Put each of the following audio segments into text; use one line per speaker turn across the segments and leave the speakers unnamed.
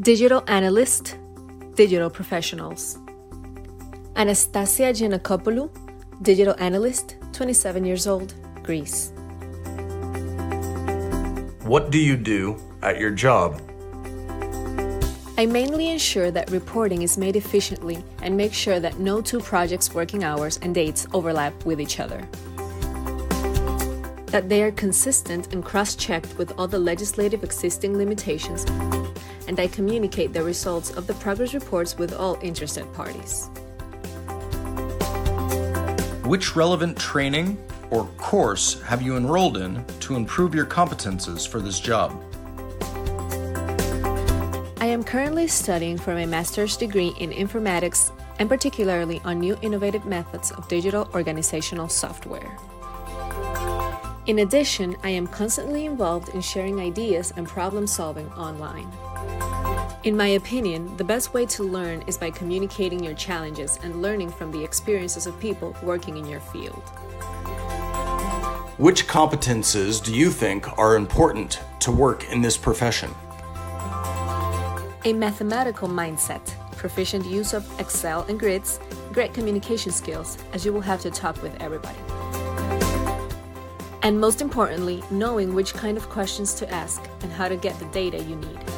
Digital Analyst, Digital Professionals. Anastasia Giannakopoulou, Digital Analyst, 27 years old, Greece.
What do you do at your job?
I mainly ensure that reporting is made efficiently and make sure that no two projects' working hours and dates overlap with each other. That they are consistent and cross checked with all the legislative existing limitations, and I communicate the results of the progress reports with all interested parties.
Which relevant training or course have you enrolled in to improve your competences for this job?
I am currently studying for my master's degree in informatics and particularly on new innovative methods of digital organizational software. In addition, I am constantly involved in sharing ideas and problem solving online. In my opinion, the best way to learn is by communicating your challenges and learning from the experiences of people working in your field.
Which competences do you think are important to work in this profession?
A mathematical mindset, proficient use of Excel and grids, great communication skills, as you will have to talk with everybody. And most importantly, knowing which kind of questions to ask and how to get the data you need.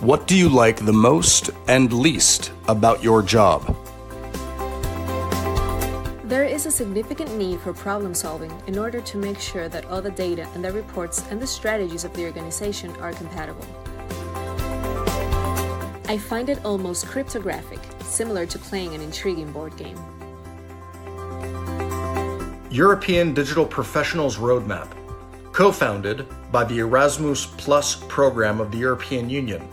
What do you like the most and least about your job?
There is a significant need for problem solving in order to make sure that all the data and the reports and the strategies of the organization are compatible. I find it almost cryptographic, similar to playing an intriguing board game.
European Digital Professionals Roadmap, co founded by the Erasmus Plus program of the European Union.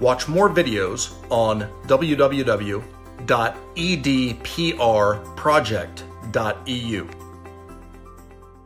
Watch more videos on www.edproject.eu.